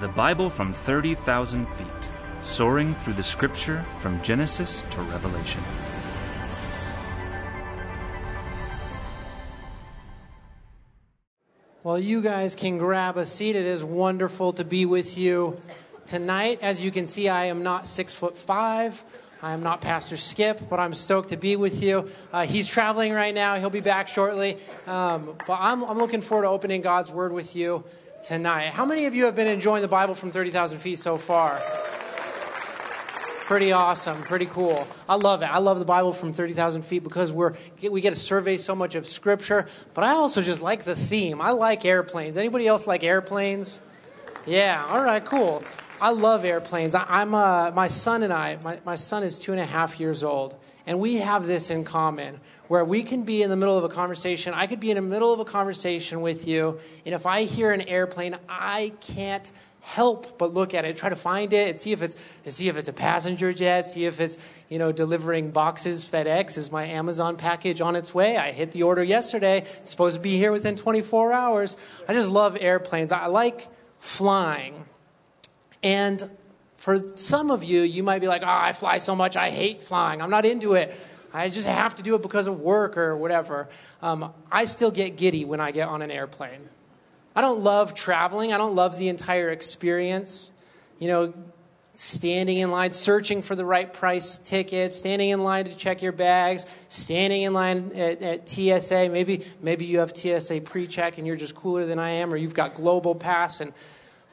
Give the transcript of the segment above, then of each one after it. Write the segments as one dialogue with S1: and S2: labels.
S1: The Bible from 30,000 feet, soaring through the scripture from Genesis to Revelation.
S2: Well, you guys can grab a seat. It is wonderful to be with you tonight. As you can see, I am not six foot five. I am not Pastor Skip, but I'm stoked to be with you. Uh, he's traveling right now. He'll be back shortly. Um, but I'm, I'm looking forward to opening God's Word with you tonight. How many of you have been enjoying the Bible from 30,000 feet so far? Pretty awesome, pretty cool. I love it. I love the Bible from 30,000 feet because we're, we get to survey so much of Scripture, but I also just like the theme. I like airplanes. Anybody else like airplanes? Yeah, all right, cool. I love airplanes. I, am uh, my son and I, my, my son is two and a half years old, and we have this in common where we can be in the middle of a conversation. I could be in the middle of a conversation with you, and if I hear an airplane, I can't help but look at it, try to find it, and see if it's see if it's a passenger jet, see if it's you know delivering boxes. FedEx is my Amazon package on its way. I hit the order yesterday. It's supposed to be here within 24 hours. I just love airplanes. I like flying. And for some of you, you might be like, oh, I fly so much, I hate flying. I'm not into it. I just have to do it because of work or whatever. Um, I still get giddy when I get on an airplane. I don't love traveling, I don't love the entire experience. You know, standing in line, searching for the right price ticket, standing in line to check your bags, standing in line at, at TSA. Maybe, maybe you have TSA pre check and you're just cooler than I am, or you've got Global Pass and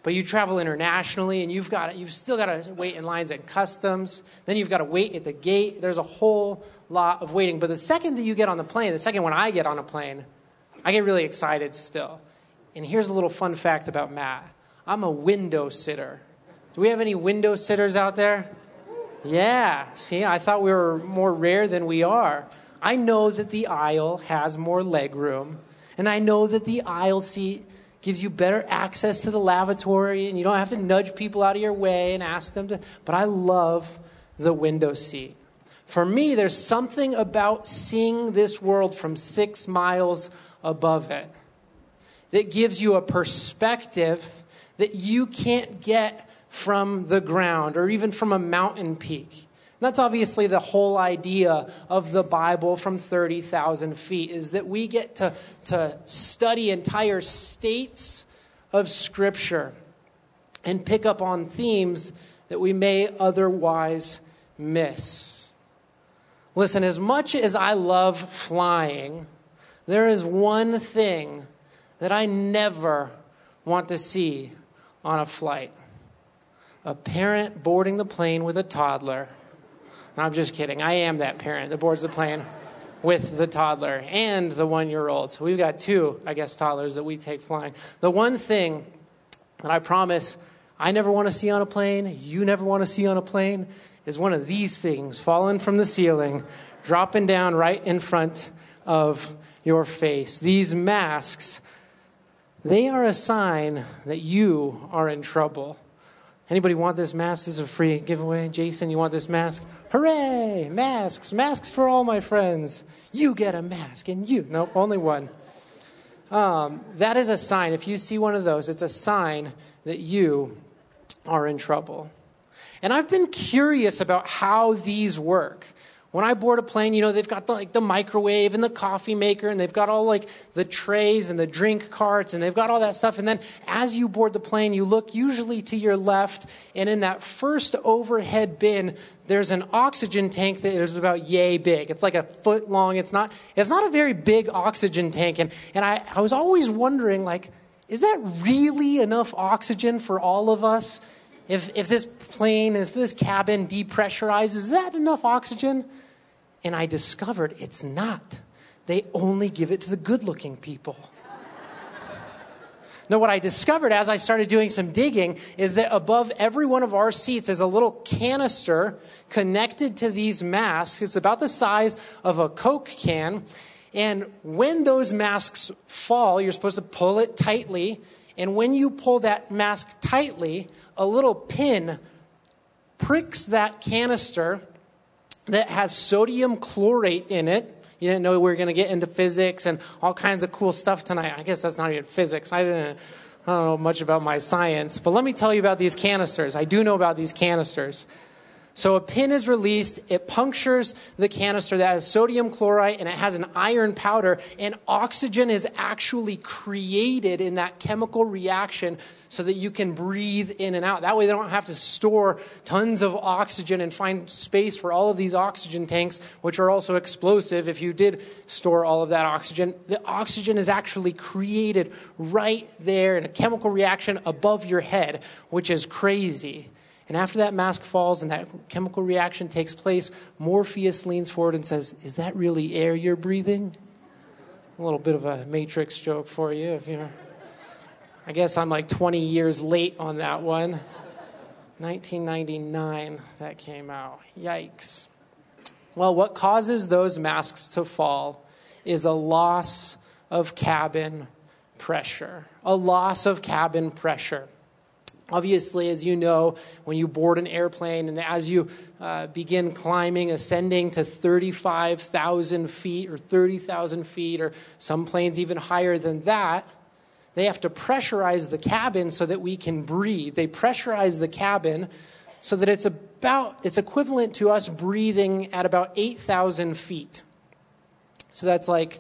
S2: but you travel internationally and you've got you've still got to wait in lines at customs. Then you've got to wait at the gate. There's a whole lot of waiting. But the second that you get on the plane the second when i get on a plane i get really excited still. And here's a little fun fact about Mat. I'm a window sitter. Do we have any window sitters out there? Yeah. See i thought we were more rare than we are. I know that the aisle has more leg room. And i know that the aisle seat gives you better access to the lavatory, and you don't have to nudge people out of your way and ask them to. But I love the window seat. For me, there's something about seeing this world from six miles above it that gives you a perspective that you can't get from the ground or even from a mountain peak. That's obviously the whole idea of the Bible from 30,000 feet, is that we get to, to study entire states of Scripture and pick up on themes that we may otherwise miss. Listen, as much as I love flying, there is one thing that I never want to see on a flight a parent boarding the plane with a toddler I'm just kidding. I am that parent that boards the plane with the toddler and the one year old. So we've got two, I guess, toddlers that we take flying. The one thing that I promise I never want to see on a plane, you never want to see on a plane, is one of these things falling from the ceiling, dropping down right in front of your face. These masks, they are a sign that you are in trouble. Anybody want this mask? This is a free giveaway. Jason, you want this mask? Hooray! Masks, masks for all my friends. You get a mask, and you. No, only one. Um, that is a sign. If you see one of those, it's a sign that you are in trouble. And I've been curious about how these work. When I board a plane, you know, they've got the, like the microwave and the coffee maker and they've got all like the trays and the drink carts and they've got all that stuff. And then as you board the plane, you look usually to your left and in that first overhead bin, there's an oxygen tank that is about yay big. It's like a foot long. It's not, it's not a very big oxygen tank. And, and I, I was always wondering, like, is that really enough oxygen for all of us? If, if this plane, if this cabin depressurizes, is that enough oxygen? And I discovered it's not. They only give it to the good looking people. Now, what I discovered as I started doing some digging is that above every one of our seats is a little canister connected to these masks. It's about the size of a Coke can. And when those masks fall, you're supposed to pull it tightly. And when you pull that mask tightly, a little pin pricks that canister that has sodium chlorate in it. You didn't know we were going to get into physics and all kinds of cool stuff tonight. I guess that's not even physics. I didn't. I don't know much about my science, but let me tell you about these canisters. I do know about these canisters. So a pin is released, it punctures the canister that has sodium chloride and it has an iron powder, and oxygen is actually created in that chemical reaction so that you can breathe in and out. That way, they don't have to store tons of oxygen and find space for all of these oxygen tanks, which are also explosive if you did store all of that oxygen. The oxygen is actually created right there in a chemical reaction above your head, which is crazy. And after that mask falls and that chemical reaction takes place, Morpheus leans forward and says, Is that really air you're breathing? A little bit of a Matrix joke for you if you're. I guess I'm like 20 years late on that one. 1999, that came out. Yikes. Well, what causes those masks to fall is a loss of cabin pressure. A loss of cabin pressure. Obviously, as you know, when you board an airplane and as you uh, begin climbing, ascending to 35,000 feet or 30,000 feet, or some planes even higher than that, they have to pressurize the cabin so that we can breathe. They pressurize the cabin so that it's about it's equivalent to us breathing at about 8,000 feet. So that's like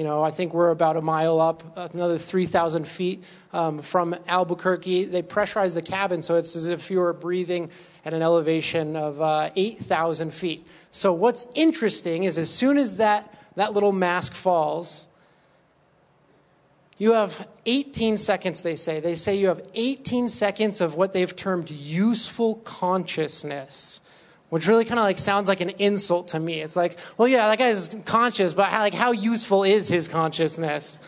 S2: you know, I think we're about a mile up, another 3,000 feet um, from Albuquerque. They pressurize the cabin so it's as if you were breathing at an elevation of uh, 8,000 feet. So, what's interesting is as soon as that, that little mask falls, you have 18 seconds, they say. They say you have 18 seconds of what they've termed useful consciousness which really kind of like sounds like an insult to me. It's like, well, yeah, that guy is conscious, but how, like, how useful is his consciousness?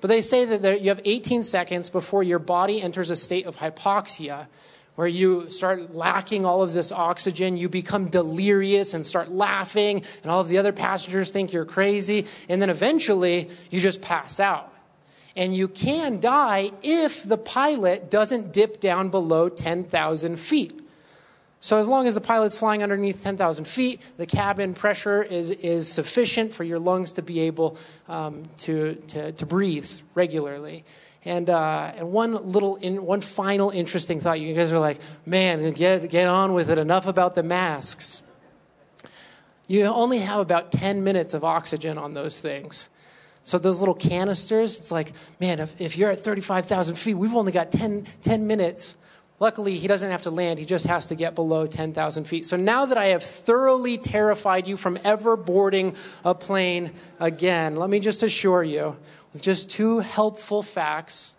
S2: But they say that there, you have 18 seconds before your body enters a state of hypoxia, where you start lacking all of this oxygen, you become delirious and start laughing, and all of the other passengers think you're crazy, and then eventually you just pass out. And you can die if the pilot doesn't dip down below 10,000 feet. So, as long as the pilot's flying underneath 10,000 feet, the cabin pressure is, is sufficient for your lungs to be able um, to, to, to, breathe regularly. And, uh, and one little, in, one final interesting thought. You guys are like, man, get, get on with it. Enough about the masks. You only have about 10 minutes of oxygen on those things. So those little canisters, it's like, man, if, if you're at 35,000 feet, we've only got 10, 10 minutes Luckily, he doesn't have to land, he just has to get below 10,000 feet. So now that I have thoroughly terrified you from ever boarding a plane again, let me just assure you, with just two helpful facts,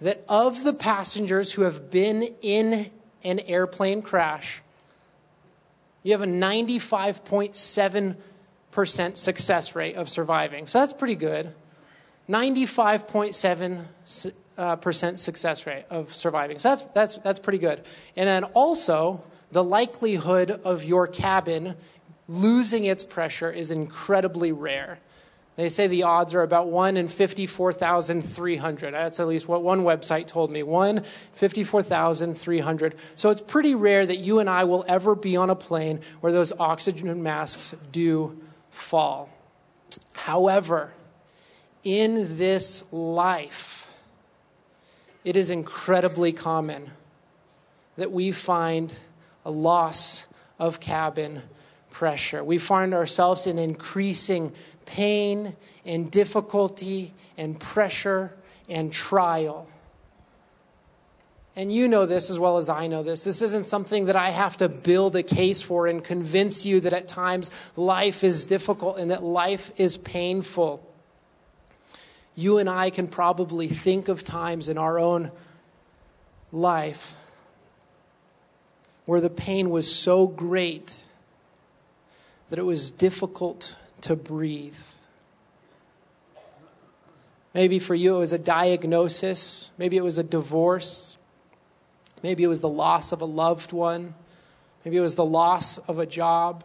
S2: that of the passengers who have been in an airplane crash, you have a 95.7% success rate of surviving. So that's pretty good. 95.7 uh, percent success rate of surviving. So that's, that's, that's pretty good. And then also, the likelihood of your cabin losing its pressure is incredibly rare. They say the odds are about 1 in 54,300. That's at least what one website told me 1 54,300. So it's pretty rare that you and I will ever be on a plane where those oxygen masks do fall. However, in this life, it is incredibly common that we find a loss of cabin pressure. We find ourselves in increasing pain and difficulty and pressure and trial. And you know this as well as I know this. This isn't something that I have to build a case for and convince you that at times life is difficult and that life is painful you and I can probably think of times in our own life where the pain was so great that it was difficult to breathe. Maybe for you it was a diagnosis, maybe it was a divorce, maybe it was the loss of a loved one, maybe it was the loss of a job,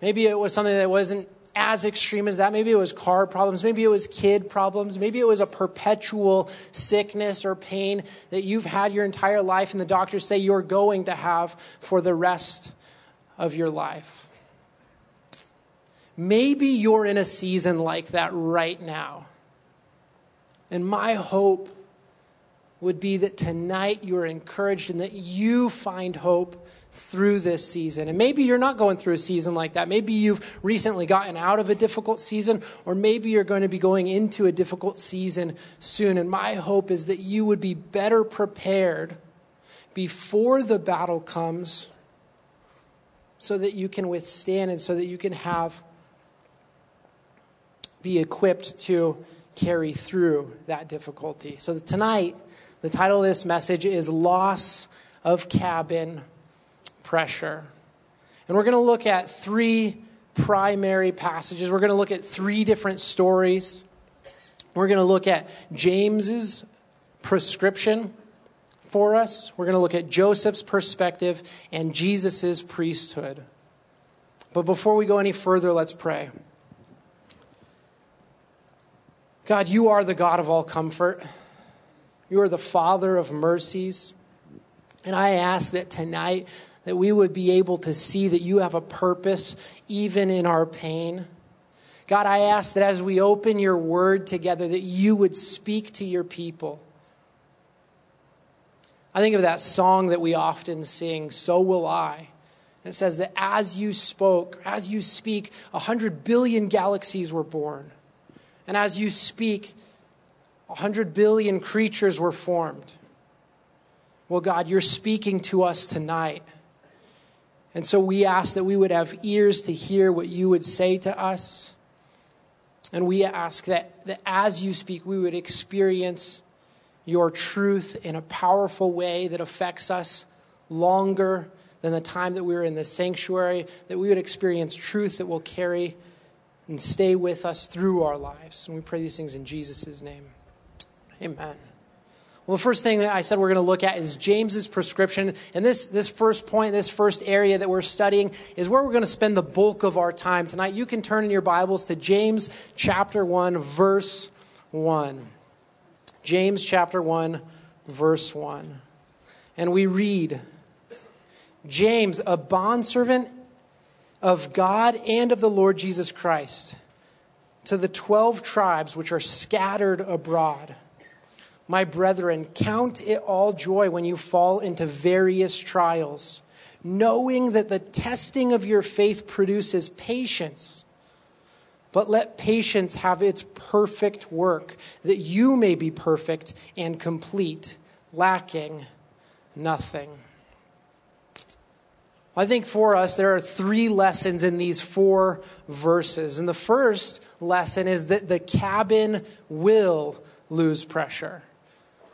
S2: maybe it was something that wasn't as extreme as that. Maybe it was car problems. Maybe it was kid problems. Maybe it was a perpetual sickness or pain that you've had your entire life, and the doctors say you're going to have for the rest of your life. Maybe you're in a season like that right now. And my hope would be that tonight you are encouraged and that you find hope through this season. And maybe you're not going through a season like that. Maybe you've recently gotten out of a difficult season, or maybe you're going to be going into a difficult season soon. And my hope is that you would be better prepared before the battle comes so that you can withstand and so that you can have be equipped to carry through that difficulty. So tonight, the title of this message is Loss of Cabin Pressure. And we're going to look at three primary passages. We're going to look at three different stories. We're going to look at James's prescription for us. We're going to look at Joseph's perspective and Jesus' priesthood. But before we go any further, let's pray. God, you are the God of all comfort. You are the Father of mercies. And I ask that tonight that we would be able to see that you have a purpose even in our pain. God, I ask that as we open your word together that you would speak to your people. I think of that song that we often sing, So Will I. It says that as you spoke, as you speak, a hundred billion galaxies were born. And as you speak, a hundred billion creatures were formed. Well, God, you're speaking to us tonight. And so we ask that we would have ears to hear what you would say to us. And we ask that, that as you speak, we would experience your truth in a powerful way that affects us longer than the time that we were in the sanctuary, that we would experience truth that will carry and stay with us through our lives. And we pray these things in Jesus' name. Amen. Well, the first thing that I said we're going to look at is James's prescription. And this, this first point, this first area that we're studying is where we're going to spend the bulk of our time tonight. You can turn in your Bibles to James chapter 1, verse 1. James chapter 1, verse 1. And we read James, a bondservant of God and of the Lord Jesus Christ to the 12 tribes which are scattered abroad. My brethren, count it all joy when you fall into various trials, knowing that the testing of your faith produces patience. But let patience have its perfect work, that you may be perfect and complete, lacking nothing. I think for us, there are three lessons in these four verses. And the first lesson is that the cabin will lose pressure.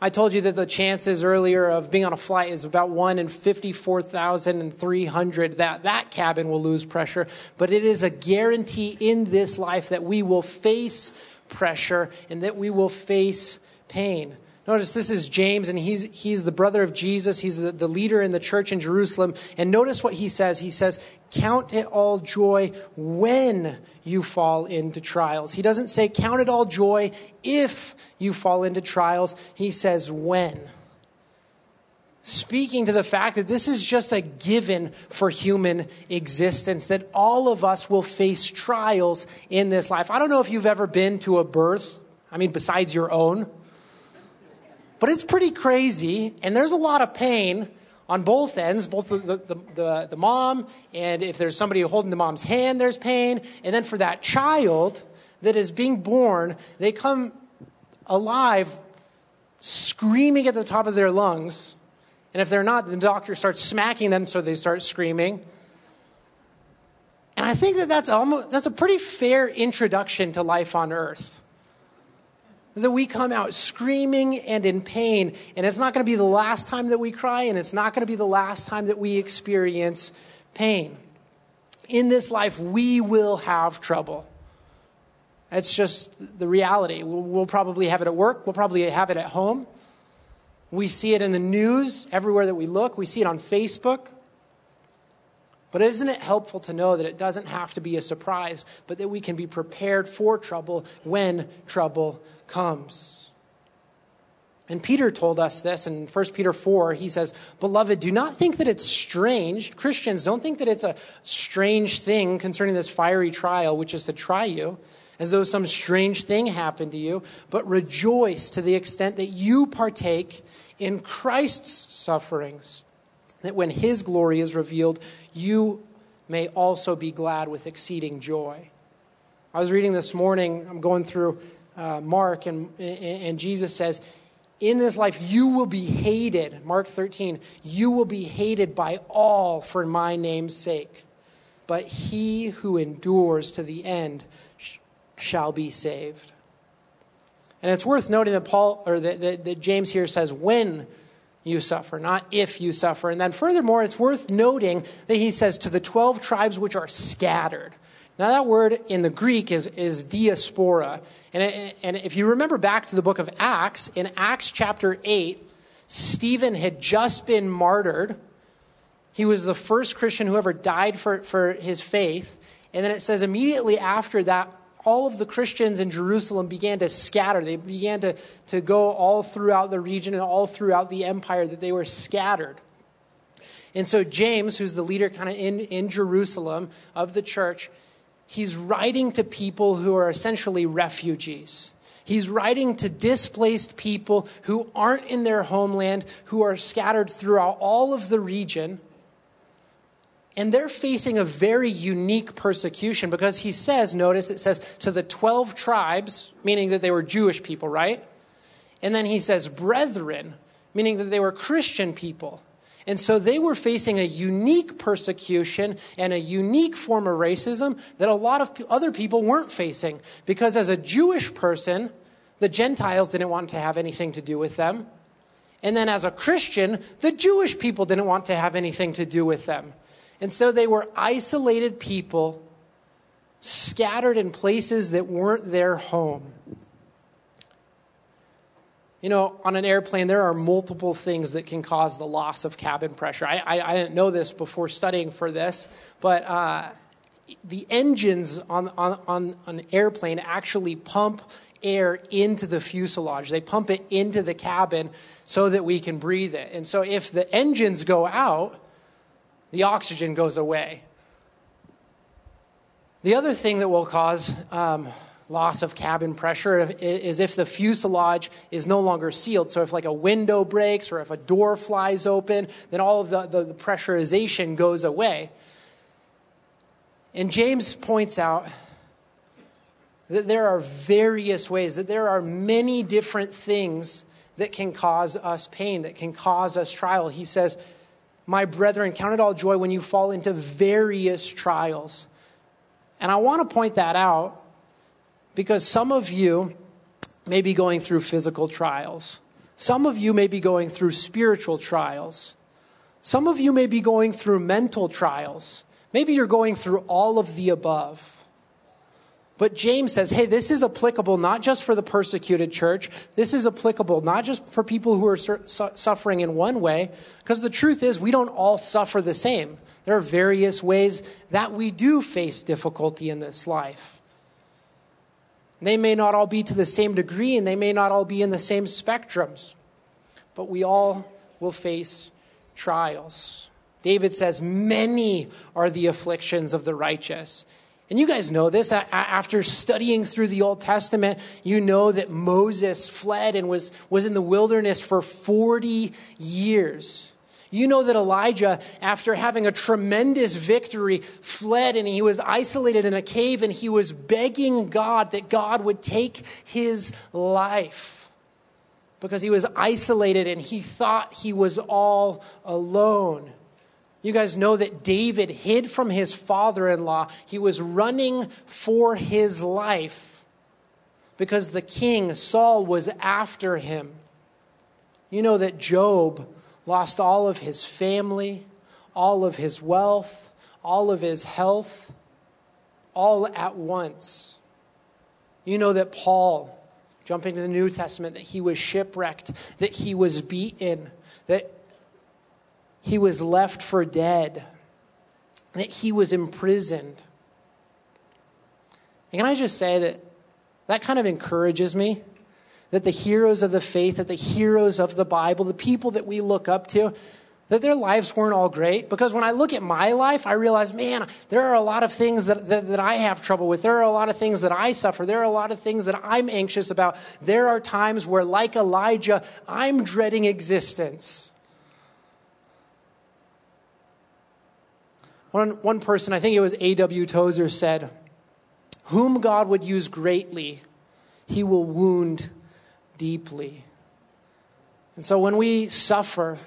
S2: I told you that the chances earlier of being on a flight is about 1 in 54,300 that that cabin will lose pressure. But it is a guarantee in this life that we will face pressure and that we will face pain. Notice this is James, and he's, he's the brother of Jesus. He's the, the leader in the church in Jerusalem. And notice what he says. He says, Count it all joy when you fall into trials. He doesn't say, Count it all joy if you fall into trials. He says, When. Speaking to the fact that this is just a given for human existence, that all of us will face trials in this life. I don't know if you've ever been to a birth, I mean, besides your own. But it's pretty crazy, and there's a lot of pain on both ends, both the, the, the, the, mom, and if there's somebody holding the mom's hand, there's pain. And then for that child that is being born, they come alive screaming at the top of their lungs. And if they're not, the doctor starts smacking them so they start screaming. And I think that that's, almost, that's a pretty fair introduction to life on earth that we come out screaming and in pain. And it's not going to be the last time that we cry, and it's not going to be the last time that we experience pain. In this life, we will have trouble. It's just the reality. We'll, we'll, probably have it at work, we'll probably have it at home. We see it in the news everywhere that we look, we see it on Facebook. But isn't it helpful to know that it doesn't have to be a surprise, but that we can be prepared for trouble when trouble comes? And Peter told us this in 1 Peter 4. He says, Beloved, do not think that it's strange. Christians, don't think that it's a strange thing concerning this fiery trial, which is to try you, as though some strange thing happened to you, but rejoice to the extent that you partake in Christ's sufferings, that when his glory is revealed, you may also be glad with exceeding joy. I was reading this morning, I'm going through uh, Mark, and, and Jesus says, in this life you will be hated. Mark 13, you will be hated by all for my name's sake. But he who endures to the end sh- shall be saved. And it's worth noting that Paul or that, that, that James here says when you suffer, not if you suffer. And then furthermore, it's worth noting that he says to the 12 tribes which are scattered. Now, that word in the Greek is, is diaspora. And, it, and if you remember back to the book of Acts, in Acts chapter 8, Stephen had just been martyred. He was the first Christian who ever died for, for his faith. And then it says immediately after that, all of the Christians in Jerusalem began to scatter. They began to, to go all throughout the region and all throughout the empire, that they were scattered. And so, James, who's the leader kind of in, in Jerusalem of the church, he's writing to people who are essentially refugees. He's writing to displaced people who aren't in their homeland, who are scattered throughout all of the region. And they're facing a very unique persecution because he says, notice it says, to the 12 tribes, meaning that they were Jewish people, right? And then he says, brethren, meaning that they were Christian people. And so they were facing a unique persecution and a unique form of racism that a lot of other people weren't facing. Because as a Jewish person, the Gentiles didn't want to have anything to do with them. And then as a Christian, the Jewish people didn't want to have anything to do with them. And so they were isolated people scattered in places that weren't their home. You know, on an airplane, there are multiple things that can cause the loss of cabin pressure. I, I, I didn't know this before studying for this, but uh, the engines on, on, on an airplane actually pump air into the fuselage. They pump it into the cabin so that we can breathe it. And so if the engines go out, the oxygen goes away. The other thing that will cause um, loss of cabin pressure is if the fuselage is no longer sealed. So if like a window breaks or if a door flies open, then all of the, the, the pressurization goes away. And James points out that there are various ways, that there are many different things that can cause us pain, that can cause us trial. He says, My brethren, count it all joy when you fall into various trials. And I want to point that out because some of you may be going through physical trials. Some of you may be going through spiritual trials. Some of you may be going through mental trials. Maybe you're going through all of the above. But James says, hey, this is applicable not just for the persecuted church. This is applicable not just for people who are su- suffering in one way, because the truth is we don't all suffer the same. There are various ways that we do face difficulty in this life. They may not all be to the same degree and they may not all be in the same spectrums, but we all will face trials. David says, Many are the afflictions of the righteous. And you guys know this. After studying through the Old Testament, you know that Moses fled and was, was in the wilderness for 40 years. You know that Elijah, after having a tremendous victory, fled and he was isolated in a cave and he was begging God that God would take his life because he was isolated and he thought he was all alone. You guys know that David hid from his father in law. He was running for his life because the king, Saul, was after him. You know that Job lost all of his family, all of his wealth, all of his health, all at once. You know that Paul, jumping to the New Testament, that he was shipwrecked, that he was beaten, that he was left for dead, that he was imprisoned. And can I just say that that kind of encourages me? That the heroes of the faith, that the heroes of the Bible, the people that we look up to, that their lives weren't all great. Because when I look at my life, I realize, man, there are a lot of things that, that, that, I have trouble with. There are a lot of things that I suffer. There are a lot of things that I'm anxious about. There are times where, like Elijah, I'm dreading existence. One, one person, I think it was A.W. Tozer, said, Whom God would use greatly, he will wound deeply. And so when we suffer,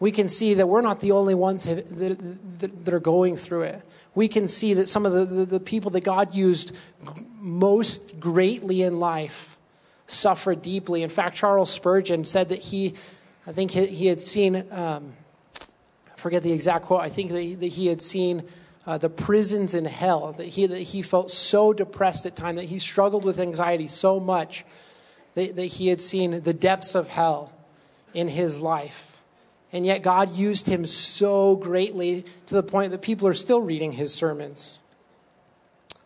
S2: we can see that we're not the only ones that, are going through it. We can see that some of the, the, people that God used most greatly in life suffer deeply. In fact, Charles Spurgeon said that he, I think he, had seen, um, I forget the exact quote, I think that he, that he had seen uh, the prisons in hell, that he, that he felt so depressed at times, that he struggled with anxiety so much that, that he had seen the depths of hell in his life. And yet, God used him so greatly to the point that people are still reading his sermons.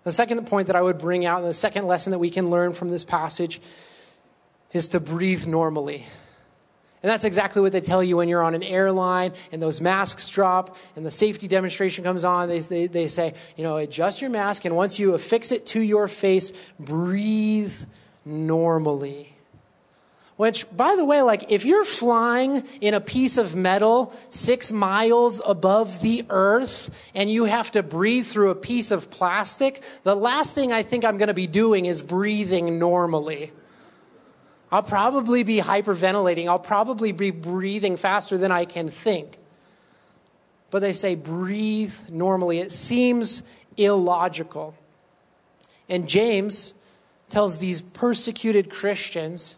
S2: The second point that I would bring out, the second lesson that we can learn from this passage, is to breathe normally. And that's exactly what they tell you when you're on an airline and those masks drop and the safety demonstration comes on. They, they, they say, you know, adjust your mask, and once you affix it to your face, breathe normally. Which, by the way, like if you're flying in a piece of metal six miles above the earth and you have to breathe through a piece of plastic, the last thing I think I'm going to be doing is breathing normally. I'll probably be hyperventilating. I'll probably be breathing faster than I can think. But they say breathe normally. It seems illogical. And James tells these persecuted Christians,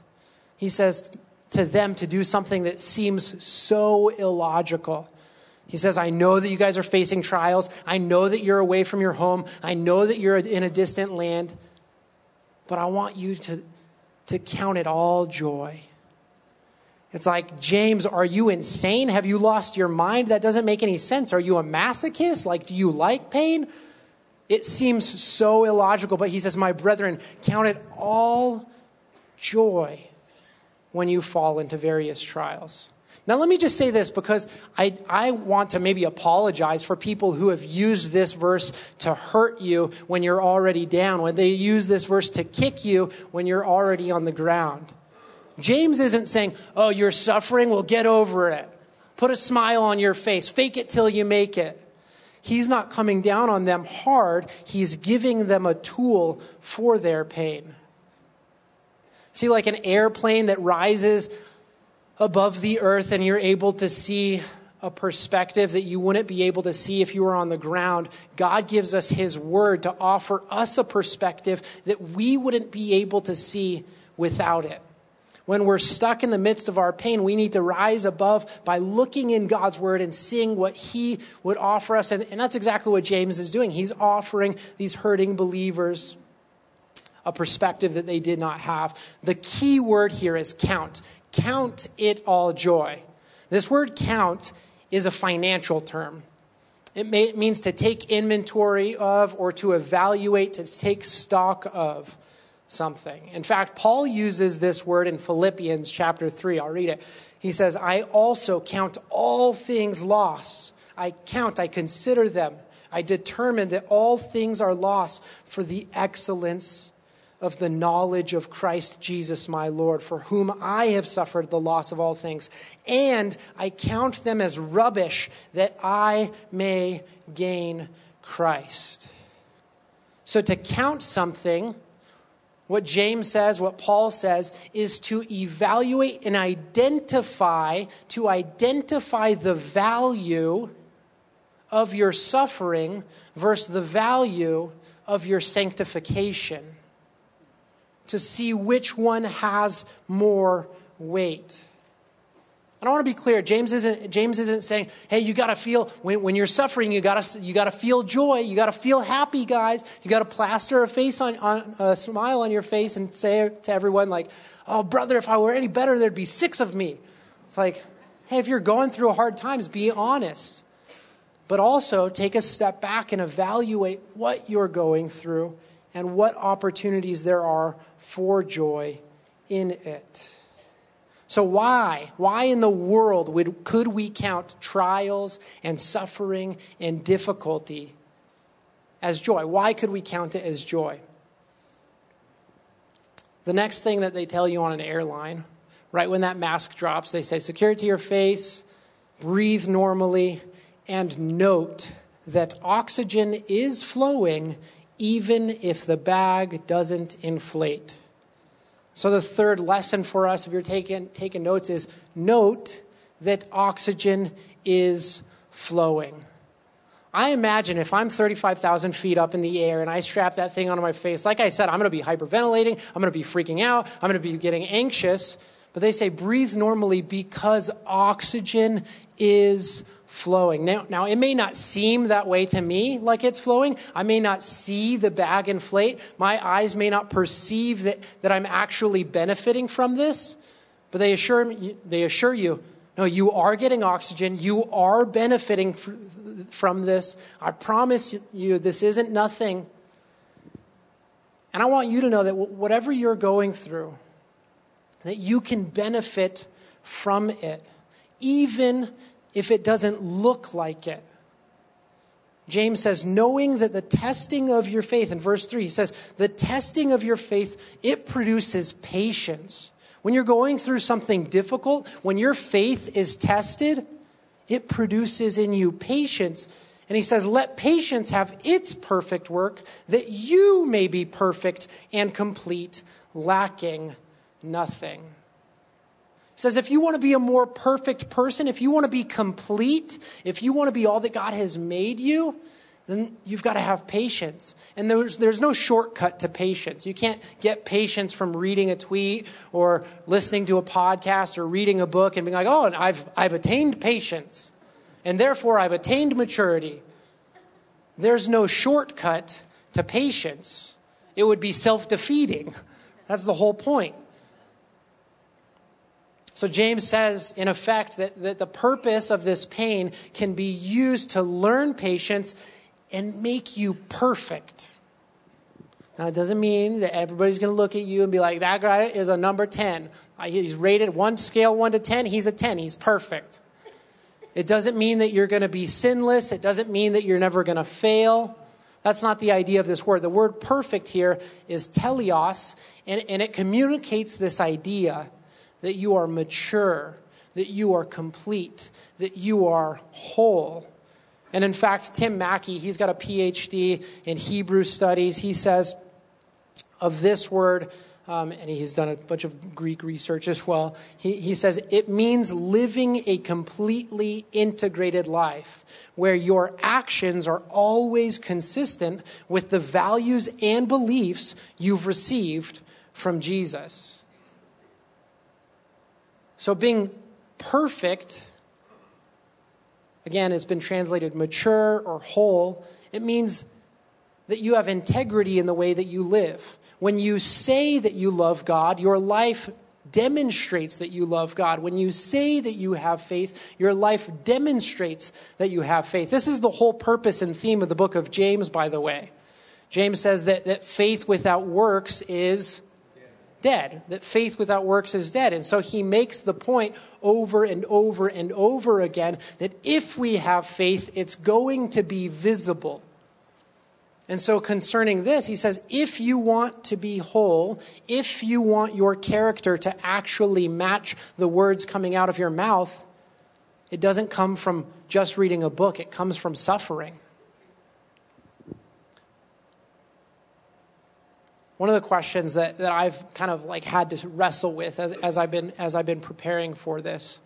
S2: he says to them to do something that seems so illogical. He says, I know that you guys are facing trials. I know that you're away from your home. I know that you're in a distant land. But I want you to, to count it all joy. It's like, James, are you insane? Have you lost your mind? That doesn't make any sense. Are you a masochist? Like, do you like pain? It seems so illogical, but he says, My brethren, count it all joy when you fall into various trials. Now, let me just say this because I, I want to maybe apologize for people who have used this verse to hurt you when you're already down, when they use this verse to kick you when you're already on the ground. James isn't saying, Oh, you're suffering? Well, get over it. Put a smile on your face. Fake it till you make it. He's not coming down on them hard, he's giving them a tool for their pain. See, like an airplane that rises above the earth and you're able to see a perspective that you wouldn't be able to see if you were on the ground. God gives us His Word to offer us a perspective that we wouldn't be able to see without it. When we're stuck in the midst of our pain, we need to rise above by looking in God's Word and seeing what He would offer us. And, and that's exactly what James is doing. He's offering these hurting believers a perspective that they did not have. The key word here is count. Count it all joy. This word count is a financial term. It, may, it means to take inventory of or to evaluate, to take stock of something. In fact, Paul uses this word in Philippians chapter 3. I'll read it. He says, I also count all things loss. I count, I consider them. I determine that all things are lost for the excellence of the knowledge of Christ Jesus my Lord, for whom I have suffered the loss of all things. And I count them as rubbish that I may gain Christ. So to count something, what James says, what Paul says, is to evaluate and identify, to identify the value of your suffering versus the value of your sanctification to see which one has more weight. And I want to be clear, James isn't, James isn't saying, hey, you got to feel, when, when you're suffering, you got you to feel joy. You got to feel happy, guys. You got to plaster a face on, on, a smile on your face and say to everyone, like, oh, brother, if I were any better, there'd be six of me. It's like, hey, if you're going through hard times, be honest. But also take a step back and evaluate what you're going through and what opportunities there are for joy in it. So, why? Why in the world would, could we count trials and suffering and difficulty as joy? Why could we count it as joy? The next thing that they tell you on an airline, right when that mask drops, they say, secure it to your face, breathe normally, and note that oxygen is flowing even if the bag doesn't inflate. So, the third lesson for us, if you're taking, taking notes, is note that oxygen is flowing. I imagine if I'm 35,000 feet up in the air and I strap that thing onto my face, like I said, I'm going to be hyperventilating, I'm going to be freaking out, I'm going to be getting anxious. But they say breathe normally because oxygen is flowing. Now, now, it may not seem that way to me like it's flowing. I may not see the bag inflate. My eyes may not perceive that, that I'm actually benefiting from this. But they assure, me, they assure you, no, you are getting oxygen. You are benefiting from this. I promise you, this isn't nothing. And I want you to know that whatever you're going through, that you can benefit from it, even if it doesn't look like it. James says, knowing that the testing of your faith, in verse 3, he says, the testing of your faith, it produces patience. When you're going through something difficult, when your faith is tested, it produces in you patience. And he says, Let patience have its perfect work, that you may be perfect and complete, lacking nothing. Says, if you want to be a more perfect person, if you want to be complete, if you want to be all that God has made you, then you've got to have patience. And there's, there's no shortcut to patience. You can't get patience from reading a tweet or listening to a podcast or reading a book and being like, oh, and I've, I've attained patience. And therefore, I've attained maturity. There's no shortcut to patience. It would be self defeating. That's the whole point. So James says, in effect, that, that the purpose of this pain can be used to learn patience and make you perfect. Now, it doesn't mean that everybody's going to look at you and be like, that guy is a number 10. Uh, he's rated one scale 1 to 10. He's a 10. He's perfect. It doesn't mean that you're going to be sinless. It doesn't mean that you're never going to fail. That's not the idea of this word. The word perfect here is teleos, and, and it communicates this idea that you are mature, that you are complete, that you are whole. And in fact, Tim Mackie, he's got a PhD in Hebrew studies. He says of this word, um, and he's done a bunch of Greek research as well. He, he says it means living a completely integrated life where your actions are always consistent with the values and beliefs you've received from Jesus. So being perfect Again, it's been translated mature or whole. It means that you have integrity in the way that you live. When you say that you love God, your life demonstrates that you love God. When you say that you have faith, your life demonstrates that you have faith. This is the whole purpose and theme of the book of James, by the way. James says that, that faith without works is dead, that faith without works is dead. And so he makes the point over and over and over again that if we have faith, it's going to be visible. And so, concerning this, he says, if you want to be whole, if you want your character to actually match the words coming out of your mouth, it doesn't come from just reading a book, it comes from suffering. One of the questions that, that I've kind of like had to wrestle with as, as, I've been, as I've been preparing for this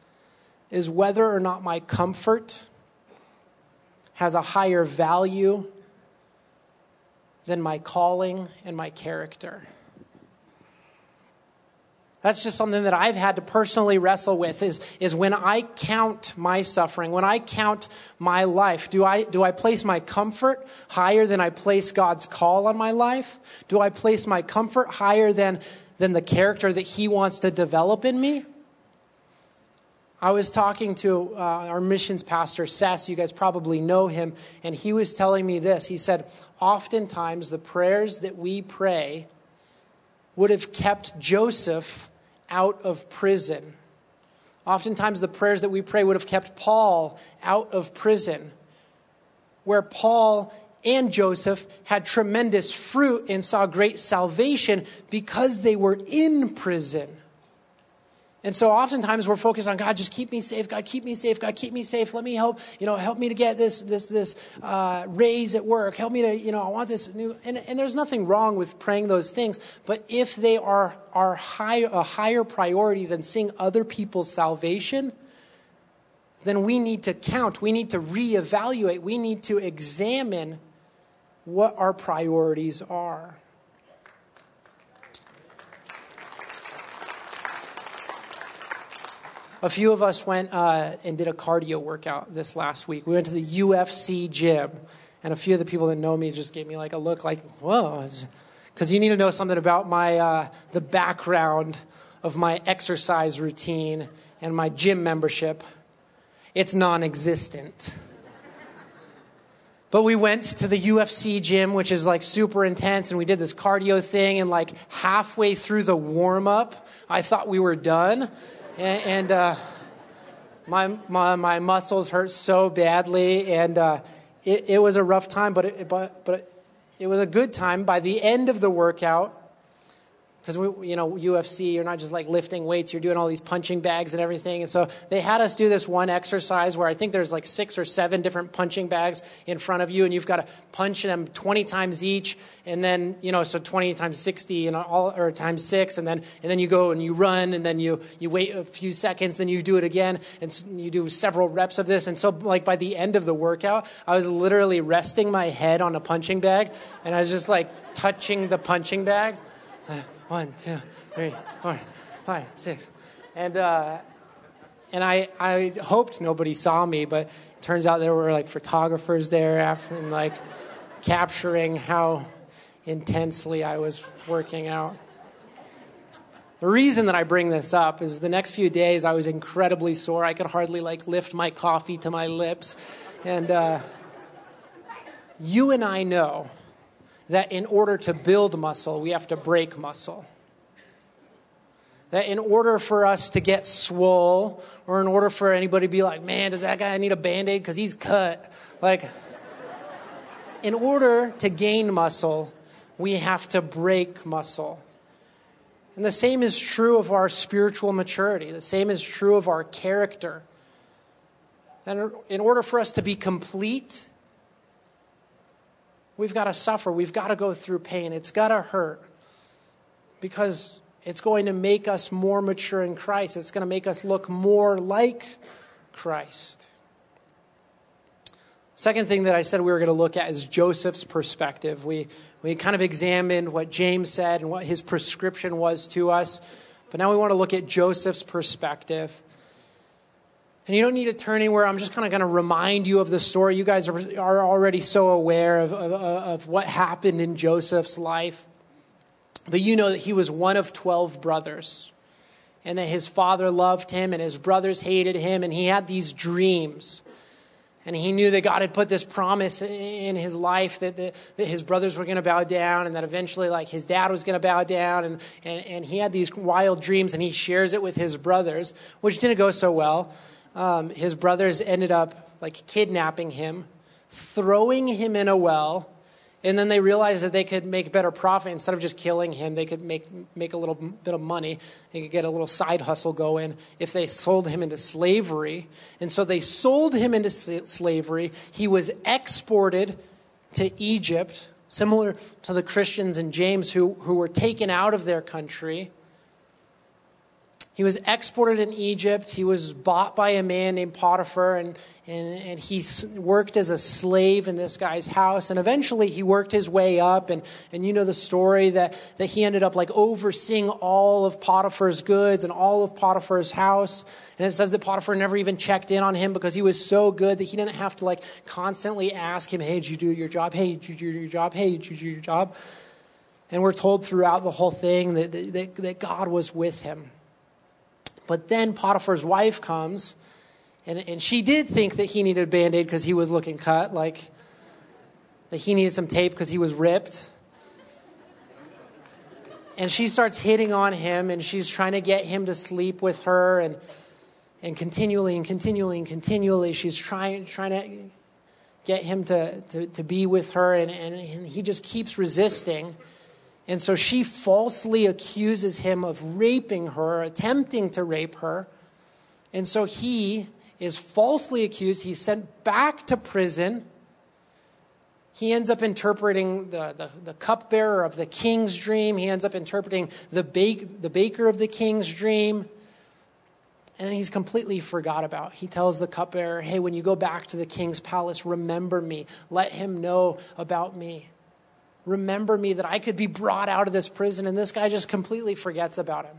S2: is whether or not my comfort has a higher value than my calling and my character. That's just something that I've had to personally wrestle with is, is when I count my suffering, when I count my life, do I, do I place my comfort higher than I place God's call on my life? Do I place my comfort higher than, than the character that He wants to develop in me? I was talking to uh, our missions pastor, Sess. You guys probably know him. And he was telling me this. He said, Oftentimes, the prayers that we pray would have kept Joseph out of prison. Oftentimes, the prayers that we pray would have kept Paul out of prison, where Paul and Joseph had tremendous fruit and saw great salvation because they were in prison. And so oftentimes we're focused on God, just keep me safe. God, keep me safe. God, keep me safe. Let me help, you know, help me to get this, this, this uh, raise at work. Help me to, you know, I want this new. And, and there's nothing wrong with praying those things. But if they are, are high, a higher priority than seeing other people's salvation, then we need to count. We need to reevaluate. We need to examine what our priorities are. A few of us went uh, and did a cardio workout this last week. We went to the UFC gym, and a few of the people that know me just gave me like a look like, whoa, because you need to know something about my uh, the background of my exercise routine and my gym membership. It's non-existent. But we went to the UFC gym, which is like super intense, and we did this cardio thing. And like halfway through the warm up, I thought we were done and, and uh, my, my, my muscles hurt so badly, and uh, it, it was a rough time, but it, but, but it was a good time. By the end of the workout, because you know, UFC, you're not just like lifting weights, you're doing all these punching bags and everything. And so they had us do this one exercise where I think there's like six or seven different punching bags in front of you, and you've got to punch them 20 times each, and then you know, so 20 times 60 and all, or times six, and then and then you go and you run, and then you you wait a few seconds, then you do it again, and you do several reps of this. And so like by the end of the workout, I was literally resting my head on a punching bag, and I was just like touching the punching bag one, two, three, four, five, six. And, uh, and I, I hoped nobody saw me, but it turns out there were like photographers there after, and like capturing how intensely I was working out. The reason that I bring this up is the next few days I was incredibly sore. I could hardly like lift my coffee to my lips. And uh, you and I know that in order to build muscle, we have to break muscle. That in order for us to get swole, or in order for anybody to be like, man, does that guy need a band aid because he's cut? Like, in order to gain muscle, we have to break muscle. And the same is true of our spiritual maturity, the same is true of our character. And in order for us to be complete, we've got to suffer. We've got to go through pain. It's got to hurt because it's going to make us more mature in Christ. It's going to make us look more like Christ. Second thing that I said we were going to look at is Joseph's perspective. We, we kind of examined what James said and what his prescription was to us. But now we want to look at Joseph's perspective. And you don't need to turn anywhere. I'm just kind of going to remind you of the story. You guys are, already so aware of, of, of what happened in Joseph's life. But you know that he was one of 12 brothers, and that his father loved him, and his brothers hated him, and he had these dreams. And he knew that God had put this promise in his life that, that, that his brothers were going to bow down, and that eventually, like, his dad was going to bow down. And, and, and he had these wild dreams, and he shares it with his brothers, which didn't go so well um, his brothers ended up like kidnapping him, throwing him in a well, and then they realized that they could make better profit instead of just killing him. They could make make a little bit of money. They could get a little side hustle going if they sold him into slavery. And so they sold him into slavery. He was exported to Egypt, similar to the Christians in James who, who were taken out of their country. He was exported in Egypt. He was bought by a man named Potiphar, and, and, and he worked as a slave in this guy's house. And eventually he worked his way up, and, and you know the story that, that he ended up like overseeing all of Potiphar's goods and all of Potiphar's house. And it says that Potiphar never even checked in on him because he was so good that he didn't have to like constantly ask him, hey, did you do your job? Hey, did you do your job? Hey, did you do your job? And we're told throughout the whole thing that, that, that God was with him. But then Potiphar's wife comes, and, and she did think that he needed a band aid because he was looking cut, like that he needed some tape because he was ripped. And she starts hitting on him, and she's trying to get him to sleep with her. And, And continually and continually and continually, she's trying, trying to get him to, to, to be with her, and, and, and he just keeps resisting. And so she falsely accuses him of raping her, attempting to rape her. And so he is falsely accused. He's sent back to prison. He ends up interpreting the, the, the cupbearer of the king's dream. He ends up interpreting the, bake, the baker of the king's dream and he's completely forgot about. He tells the cupbearer, "Hey, when you go back to the king's palace, remember me. Let him know about me. Remember me that I could be brought out of this prison." And this guy just completely forgets about him.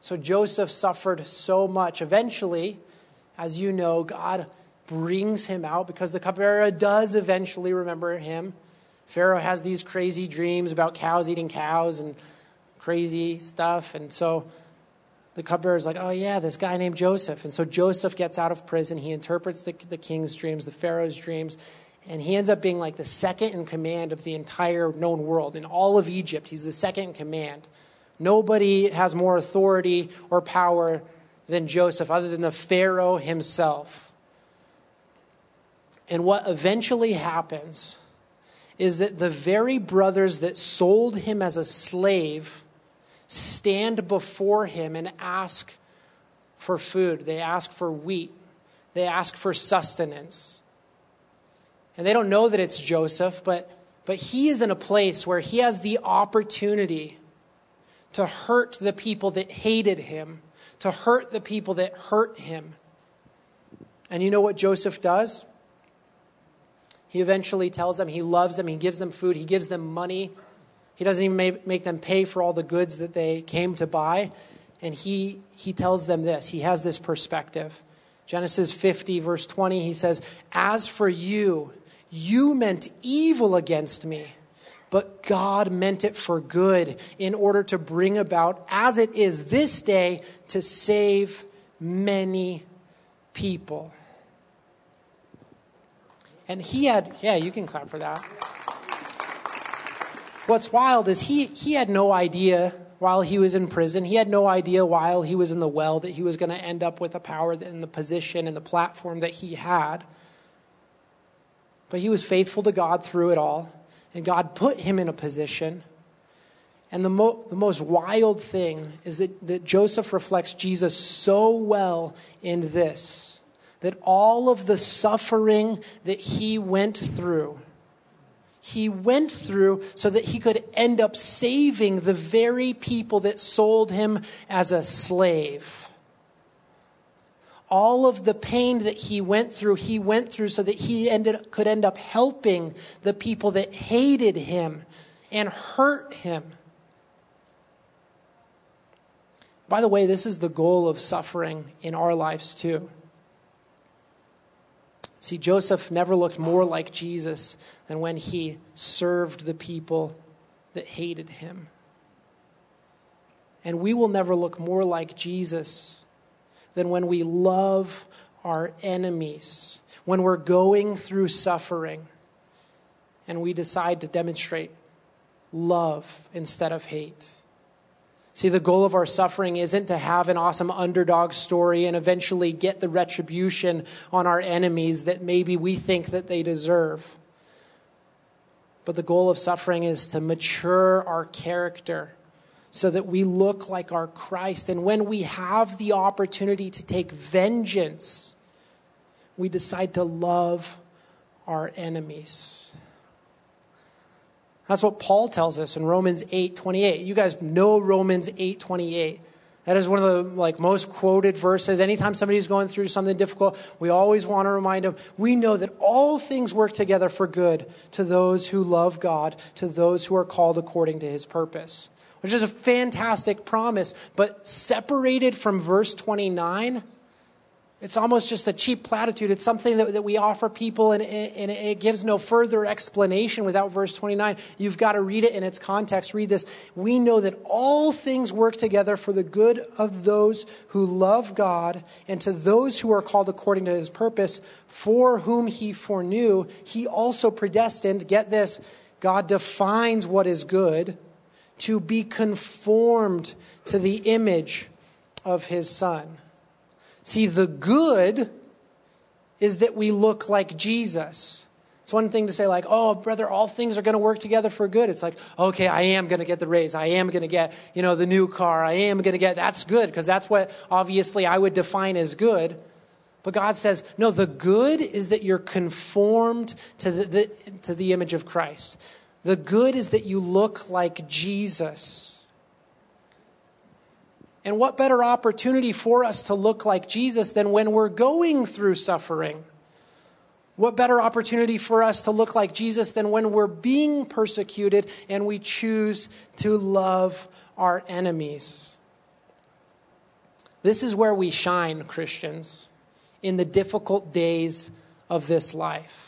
S2: So Joseph suffered so much. Eventually, as you know, God brings him out because the cupbearer does eventually remember him. Pharaoh has these crazy dreams about cows eating cows and crazy stuff. And so the cupbearer is like, oh, yeah, this guy named Joseph. And so Joseph gets out of prison. He interprets the, the king's dreams, the Pharaoh's dreams, and he ends up being like the second in command of the entire known world. In all of Egypt, he's the second in command. Nobody has more authority or power than Joseph, other than the Pharaoh himself. And what eventually happens is that the very brothers that sold him as a slave stand before him and ask for food. They ask for wheat. They ask for sustenance. And they don't know that it's Joseph, but, but he is in a place where he has the opportunity to hurt the people that hated him, to hurt the people that hurt him. And you know what Joseph does? He eventually tells them he loves them, he gives them food, he gives them money. He doesn't even make them pay for all the goods that they came to buy. And he, he tells them this. He has this perspective. Genesis 50, verse 20, he says, As for you, you meant evil against me, but God meant it for good in order to bring about, as it is this day, to save many people. And he had, yeah, you can clap for that what's wild is he, he had no idea while he was in prison, he had no idea while he was in the well that he was going to end up with the power and the position and the platform that he had. But he was faithful to God through it all, and God put him in a position. And the, mo- the most wild thing is that, that Joseph reflects Jesus so well in this that all of the suffering that he went through he went through so that he could end up saving the very people that sold him as a slave. All of the pain that he went through, he went through so that he ended, could end up helping the people that hated him and hurt him. By the way, this is the goal of suffering in our lives too. See, Joseph never looked more like Jesus than when he served the people that hated him. And we will never look more like Jesus than when we love our enemies, when we're going through suffering, and we decide to demonstrate love instead of hate. See, the goal of our suffering isn't to have an awesome underdog story and eventually get the retribution on our enemies that maybe we think that they deserve. But the goal of suffering is to mature our character so that we look like our Christ. And when we have the opportunity to take vengeance, we decide to love our enemies. That's what Paul tells us in Romans 8:28. You guys know Romans 8:28. That is one of the like most quoted verses. Anytime somebody's going through something difficult, we always want to remind them, we know that all things work together for good to those who love God, to those who are called according to his purpose. Which is a fantastic promise, but separated from verse 29, it's almost just a cheap platitude. It's something that, that we offer people, and, and it gives no further explanation without verse 29. You've got to read it in its context. Read this. We know that all things work together for the good of those who love God and to those who are called according to his purpose, for whom he foreknew, he also predestined. Get this God defines what is good to be conformed to the image of his son. See, the good is that we look like Jesus. It's one thing to say, like, oh, brother, all things are going to work together for good. It's like, okay, I am going to get the raise. I am going to get, you know, the new car. I am going to get, that's good, because that's what obviously I would define as good. But God says, no, the good is that you're conformed to the, the, to the image of Christ. The good is that you look like Jesus. And what better opportunity for us to look like Jesus than when we're going through suffering? What better opportunity for us to look like Jesus than when we're being persecuted and we choose to love our enemies? This is where we shine, Christians, in the difficult days of this life.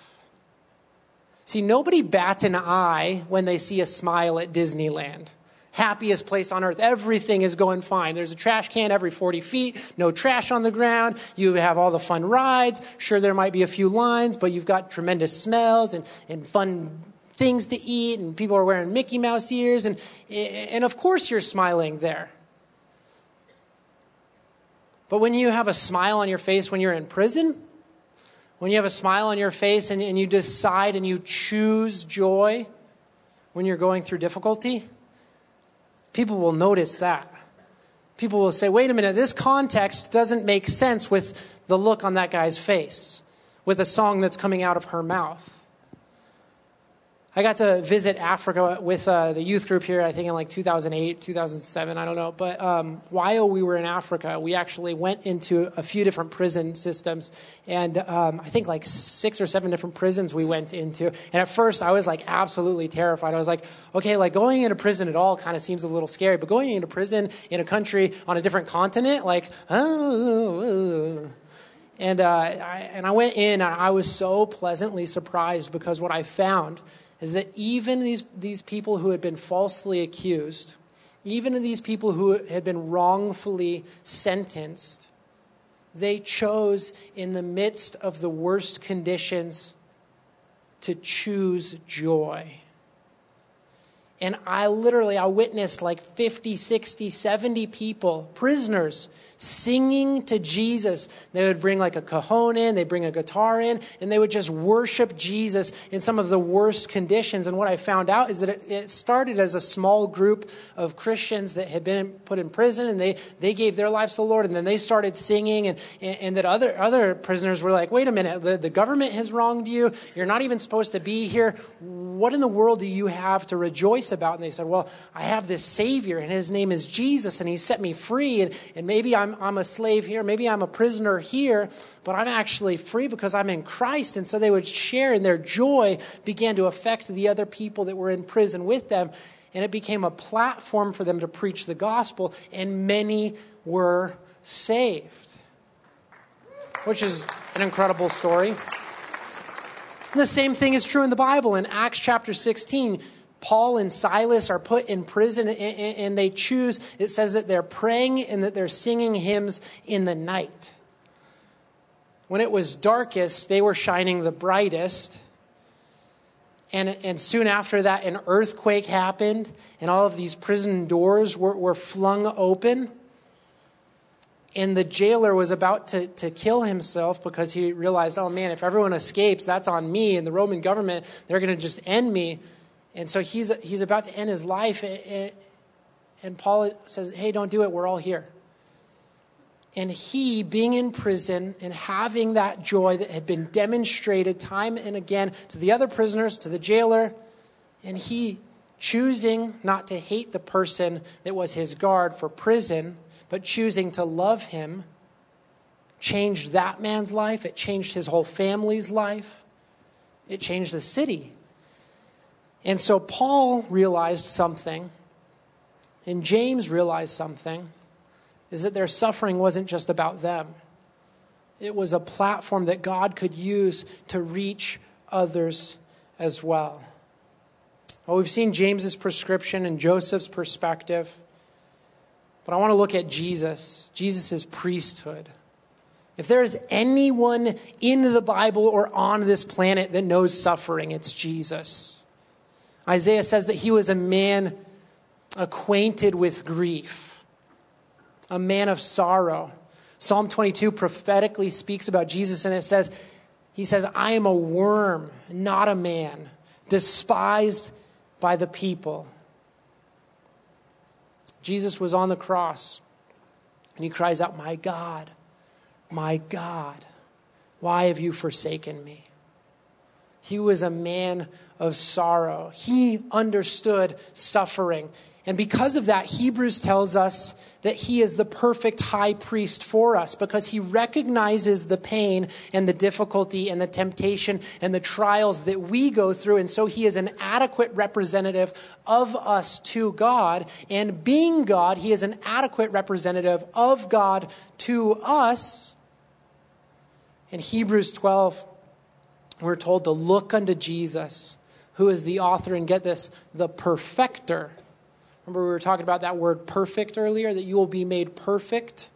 S2: See, nobody bats an eye when they see a smile at Disneyland happiest place on earth. Everything is going fine. There's a trash can every 40 feet, no trash on the ground. You have all the fun rides. Sure, there might be a few lines, but you've got tremendous smells and, and fun things to eat, and people are wearing Mickey Mouse ears, and, and of course you're smiling there. But when you have a smile on your face when you're in prison, when you have a smile on your face and, and you decide and you choose joy when you're going through difficulty, people will notice that. People will say, wait a minute, this context doesn't make sense with the look on that guy's face, with the song that's coming out of her mouth. I got to visit Africa with uh, the youth group here, I think in like 2008, 2007, I don't know. But um, while we were in Africa, we actually went into a few different prison systems. And um, I think like six or seven different prisons we went into. And at first, I was like absolutely terrified. I was like, okay, like going into prison at all kind of seems a little scary. But going into prison in a country on a different continent, like, oh. And, uh, I, and I went in and I was so pleasantly surprised because what I found is that even these, these people who had been falsely accused, even these people who had been wrongfully sentenced, they chose in the midst of the worst conditions to choose joy. And I literally, I witnessed like 50, 60, 70 people, prisoners, singing to Jesus. They would bring like a cajon in, they'd bring a guitar in, and they would just worship Jesus in some of the worst conditions. And what I found out is that it, it started as a small group of Christians that had been put in prison, and they, they gave their lives to the Lord, and then they started singing, and, and, and that other, other prisoners were like, wait a minute, the, the government has wronged you. You're not even supposed to be here. What in the world do you have to rejoice about? And they said, well, I have this Savior, and his name is Jesus, and he set me free, and, and maybe I'm I'm, I'm a slave here, maybe I'm a prisoner here, but I'm actually free because I'm in Christ. And so they would share, and their joy began to affect the other people that were in prison with them. And it became a platform for them to preach the gospel, and many were saved, which is an incredible story. And the same thing is true in the Bible. In Acts chapter 16, Paul and Silas are put in prison and they choose, it says that they're praying and that they're singing hymns in the night. When it was darkest, they were shining the brightest. And, and soon after that, an earthquake happened, and all of these prison doors were, were flung open. And the jailer was about to, to kill himself because he realized, oh man, if everyone escapes, that's on me. And the Roman government, they're going to just end me. And so he's, he's about to end his life. And Paul says, Hey, don't do it. We're all here. And he, being in prison and having that joy that had been demonstrated time and again to the other prisoners, to the jailer, and he choosing not to hate the person that was his guard for prison, but choosing to love him, changed that man's life. It changed his whole family's life. It changed the city. And so Paul realized something, and James realized something, is that their suffering wasn't just about them. It was a platform that God could use to reach others as well. Well, we've seen James's prescription and Joseph's perspective, but I want to look at Jesus, Jesus' priesthood. If there is anyone in the Bible or on this planet that knows suffering, it's Jesus. Isaiah says that he was a man acquainted with grief. a man of sorrow. Psalm 22 prophetically speaks about Jesus, and it says, He says, I am a worm, not a man, despised by the people. Jesus was on the cross, and he cries out, My God, my God, why have you forsaken me? He was a man of sorrow. He understood suffering. And because of that, Hebrews tells us that he is the perfect high priest for us because he recognizes the pain and the difficulty and the temptation and the trials that we go through. And so he is an adequate representative of us to God. And being God, he is an adequate representative of God to us. In Hebrews 12, we're told to look unto Jesus, who is the author, and get this, the perfecter Remember, we were talking about that word perfect earlier, that you will be made perfect.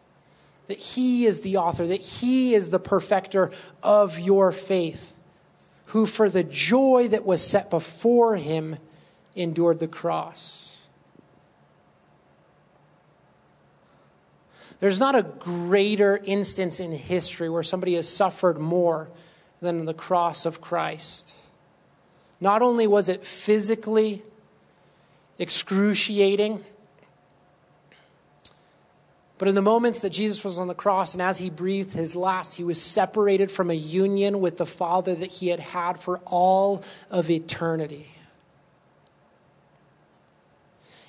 S2: That He is the author, that He is the perfecter of your faith, who for the joy that was set before Him endured the cross. There's not a greater instance in history where somebody has suffered more than the cross of Christ. Not only was it physically excruciating. But in the moments that Jesus was on the cross and as he breathed his last, he was separated from a union with the Father that he had had for all of eternity.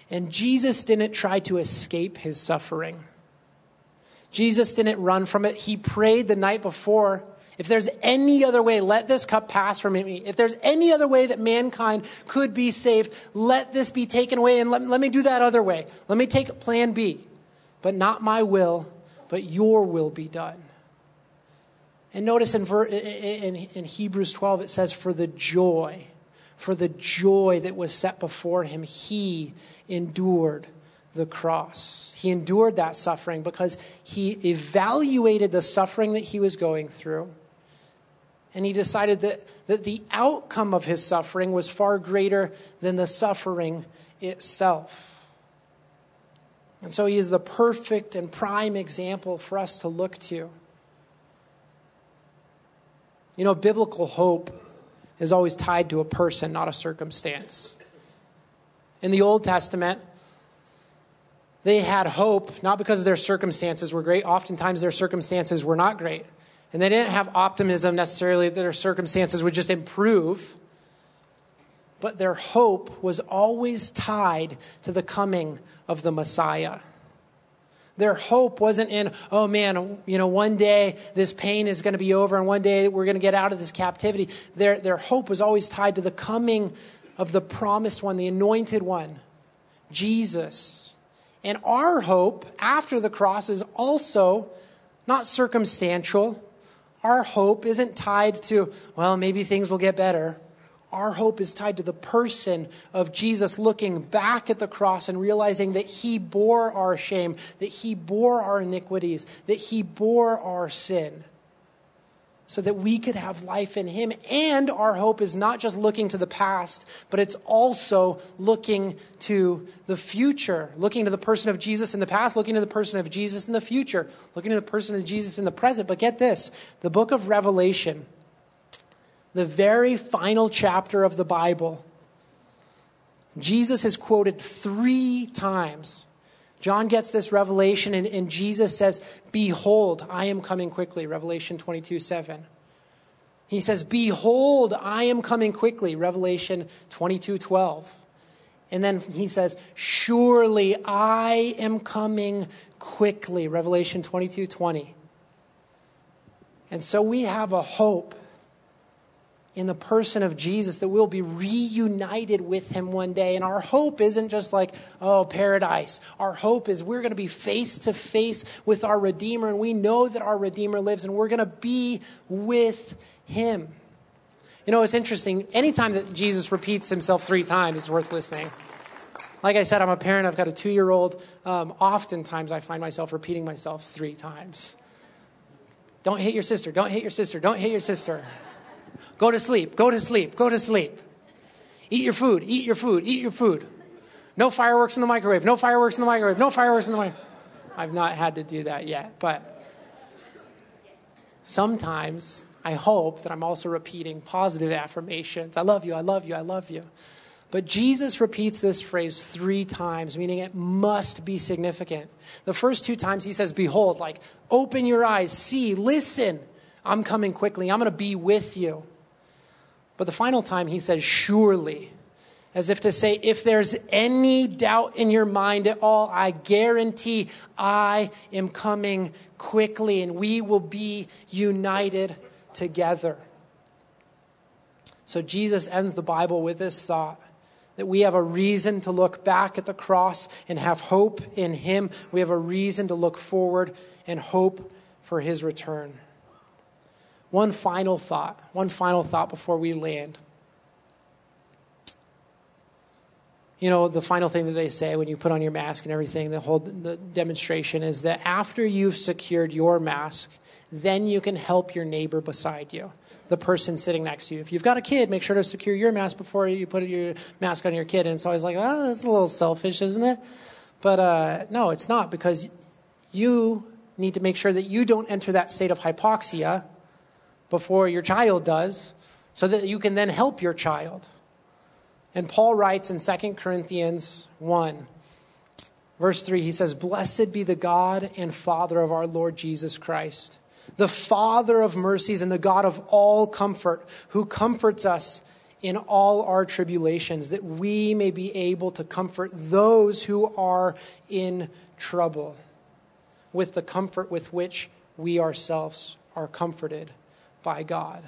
S2: And Jesus didn't try to escape his suffering. Jesus didn't run from it. He prayed the night before if there's any other way, let this cup pass from me. If there's any other way that mankind could be saved, let this be taken away and let, let me do that other way. Let me take plan B. But not my will, but your will be done. And notice in, in, in Hebrews 12, it says, For the joy, for the joy that was set before him, he endured the cross. He endured that suffering because he evaluated the suffering that he was going through and he decided that, that the outcome of his suffering was far greater than the suffering itself. And so he is the perfect and prime example for us to look to. You know, biblical hope is always tied to a person, not a circumstance. In the Old Testament, they had hope not because their circumstances were great. Oftentimes, their circumstances were not great. And they didn't have optimism necessarily that their circumstances would just improve. But their hope was always tied to the coming of the Messiah. Their hope wasn't in, oh man, you know, one day this pain is going to be over and one day we're going to get out of this captivity. Their, their hope was always tied to the coming of the promised one, the anointed one, Jesus. And our hope after the cross is also not circumstantial, our hope isn't tied to, well, maybe things will get better. Our hope is tied to the person of Jesus looking back at the cross and realizing that he bore our shame, that he bore our iniquities, that he bore our sin so that we could have life in Him. And our hope is not just looking to the past, but it's also looking to the future, looking to the person of Jesus in the past, looking to the person of Jesus in the future, looking to the person of Jesus in the present. But get this the book of Revelation, the very final chapter of the Bible, Jesus is quoted three times. John gets this revelation, and, and, Jesus says, Behold, I am coming quickly. Revelation 22 7. He says, Behold, I am coming quickly. Revelation 22 12. And then he says, Surely I am coming quickly. Revelation 22 20. And so we have a hope in the person of Jesus that we'll be reunited with him one day. And our hope isn't just like, oh, paradise. Our hope is we're going to be face to face with our Redeemer, and we know that our Redeemer lives, and we're going to be with him. You know, it's interesting. Anytime that Jesus repeats himself three times, it's worth listening. Like I said, I'm a parent, I've got a two year old. Um, oftentimes, I find myself repeating myself three times. Don't hit your sister, don't hit your sister, don't hit your sister. Go to sleep, go to sleep, go to sleep. Eat your food, eat your food, eat your food. No fireworks in the microwave, no fireworks in the microwave, no fireworks in the microwave. I've not had to do that yet. But sometimes I hope that I'm also repeating positive affirmations. I love you, I love you, I love you. But Jesus repeats this phrase three times, meaning it must be significant. The first two times he says, Behold, like, open your eyes, see, listen. I'm coming quickly. I'm going to be with you. But the final time he says, Surely as if to say, if there's any doubt in your mind at all, I guarantee I am coming quickly and we will be united together. So Jesus ends the Bible with this thought that we have a reason to look back at the cross and have hope in Him. We have a reason to look forward and hope for His return. One final thought, one final thought before we land. you know, the final thing that they say when you put on your mask and everything, the whole the demonstration is that after you've secured your mask, then you can help your neighbor beside you, the person sitting next to you. If you've got a kid, make sure to secure your mask before you put your mask on your kid. And it's always like, oh, that's a little selfish, isn't it? But uh, no, it's not because you need to make sure that you don't enter that state of hypoxia before your child does so that you can then help your child. And Paul writes in 2 Corinthians 1, verse 3, he says, Blessed be the God and Father of our Lord Jesus Christ, the Father of mercies and the God of all comfort, who comforts us in all our tribulations, that we may be able to comfort those who are in trouble with the comfort with which we ourselves are comforted by God.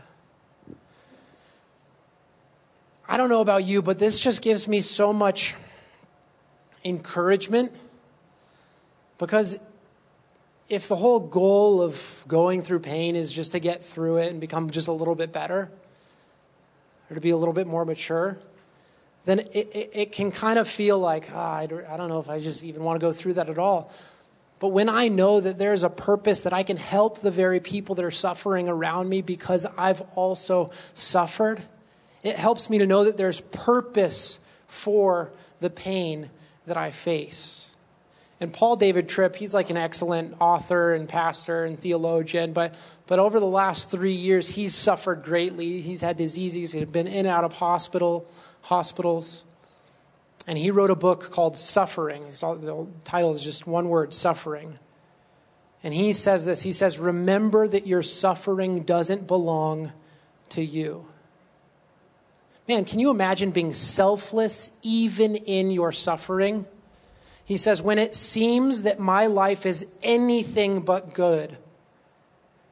S2: I don't know about you, but this just gives me so much encouragement because if the whole goal of going through pain is just to get through it and become just a little bit better or to be a little bit more mature, then it, it, it can kind of feel like, ah, I, don't, I don't know if I just even want to go through that at all. But when I know that there's a purpose that I can help the very people that are suffering around me because I've also suffered, it helps me to know that there's purpose for the pain that I face. And Paul David Tripp, he's like an excellent author and pastor and theologian, but, but over the last three years, he's suffered greatly. He's had diseases, he's been in and out of hospital, hospitals. And he wrote a book called Suffering. The title is just one word Suffering. And he says this He says, Remember that your suffering doesn't belong to you. Man, can you imagine being selfless even in your suffering? He says, When it seems that my life is anything but good,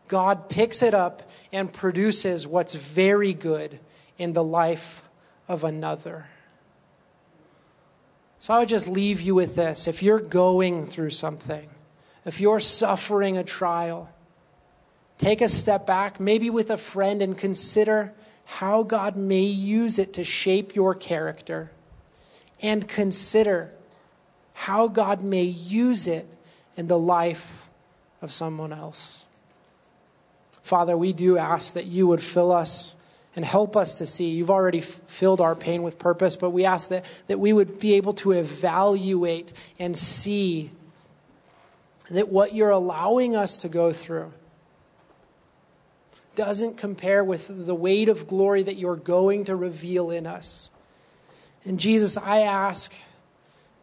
S2: God picks it up and produces what's very good in the life of another. So I would just leave you with this. If you're going through something, if you're suffering a trial, take a step back, maybe with a friend, and consider how God may use it to shape your character, and consider how God may use it in the life of someone else. Father, we do ask that you would fill us and help us to see. You've already f- filled our pain with purpose, but we ask that, that we would be able to evaluate and see that what you're allowing us to go through doesn't compare with the weight of glory that you're going to reveal in us. And Jesus, I ask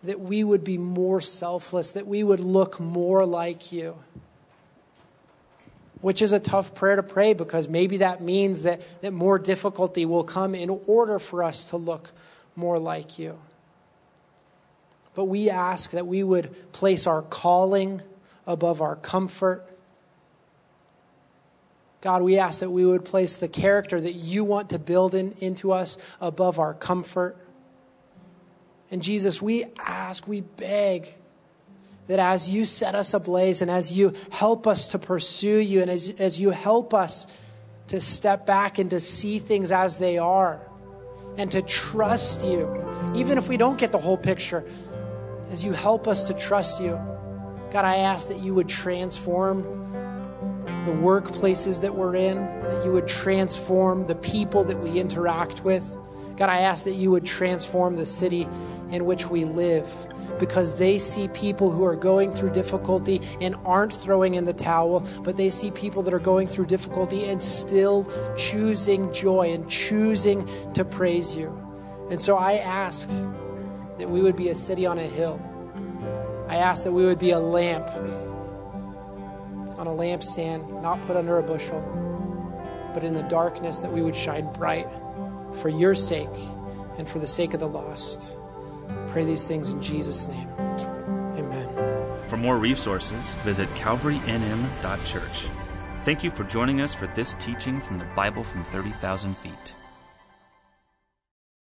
S2: that we would be more selfless, that we would look more like you. Which is a tough prayer to pray because maybe that means that, that more difficulty will come in order for us to look more like you. But we ask that we would place our calling above our comfort God, we ask that we would place the character that you want to build in, into us above our comfort. And Jesus, we ask, we beg that as you set us ablaze and as you help us to pursue you and as, as you help us to step back and to see things as they are and to trust you, even if we don't get the whole picture, as you help us to trust you, God, I ask that you would transform the workplaces that we're in, that you would transform the people that we interact with. God, I ask that you would transform the city in which we live because they see people who are going through difficulty and aren't throwing in the towel, but they see people that are going through difficulty and still choosing joy and choosing to praise you. And so I ask that we would be a city on a hill. I ask that we would be a lamp on a lampstand, not put under a bushel, but in the darkness that we would shine bright for your sake and for the sake of the lost. Pray these things in Jesus' name. Amen.
S1: For more resources, visit calvarynm.church. Thank you for joining us for this teaching from the Bible from 30,000 feet.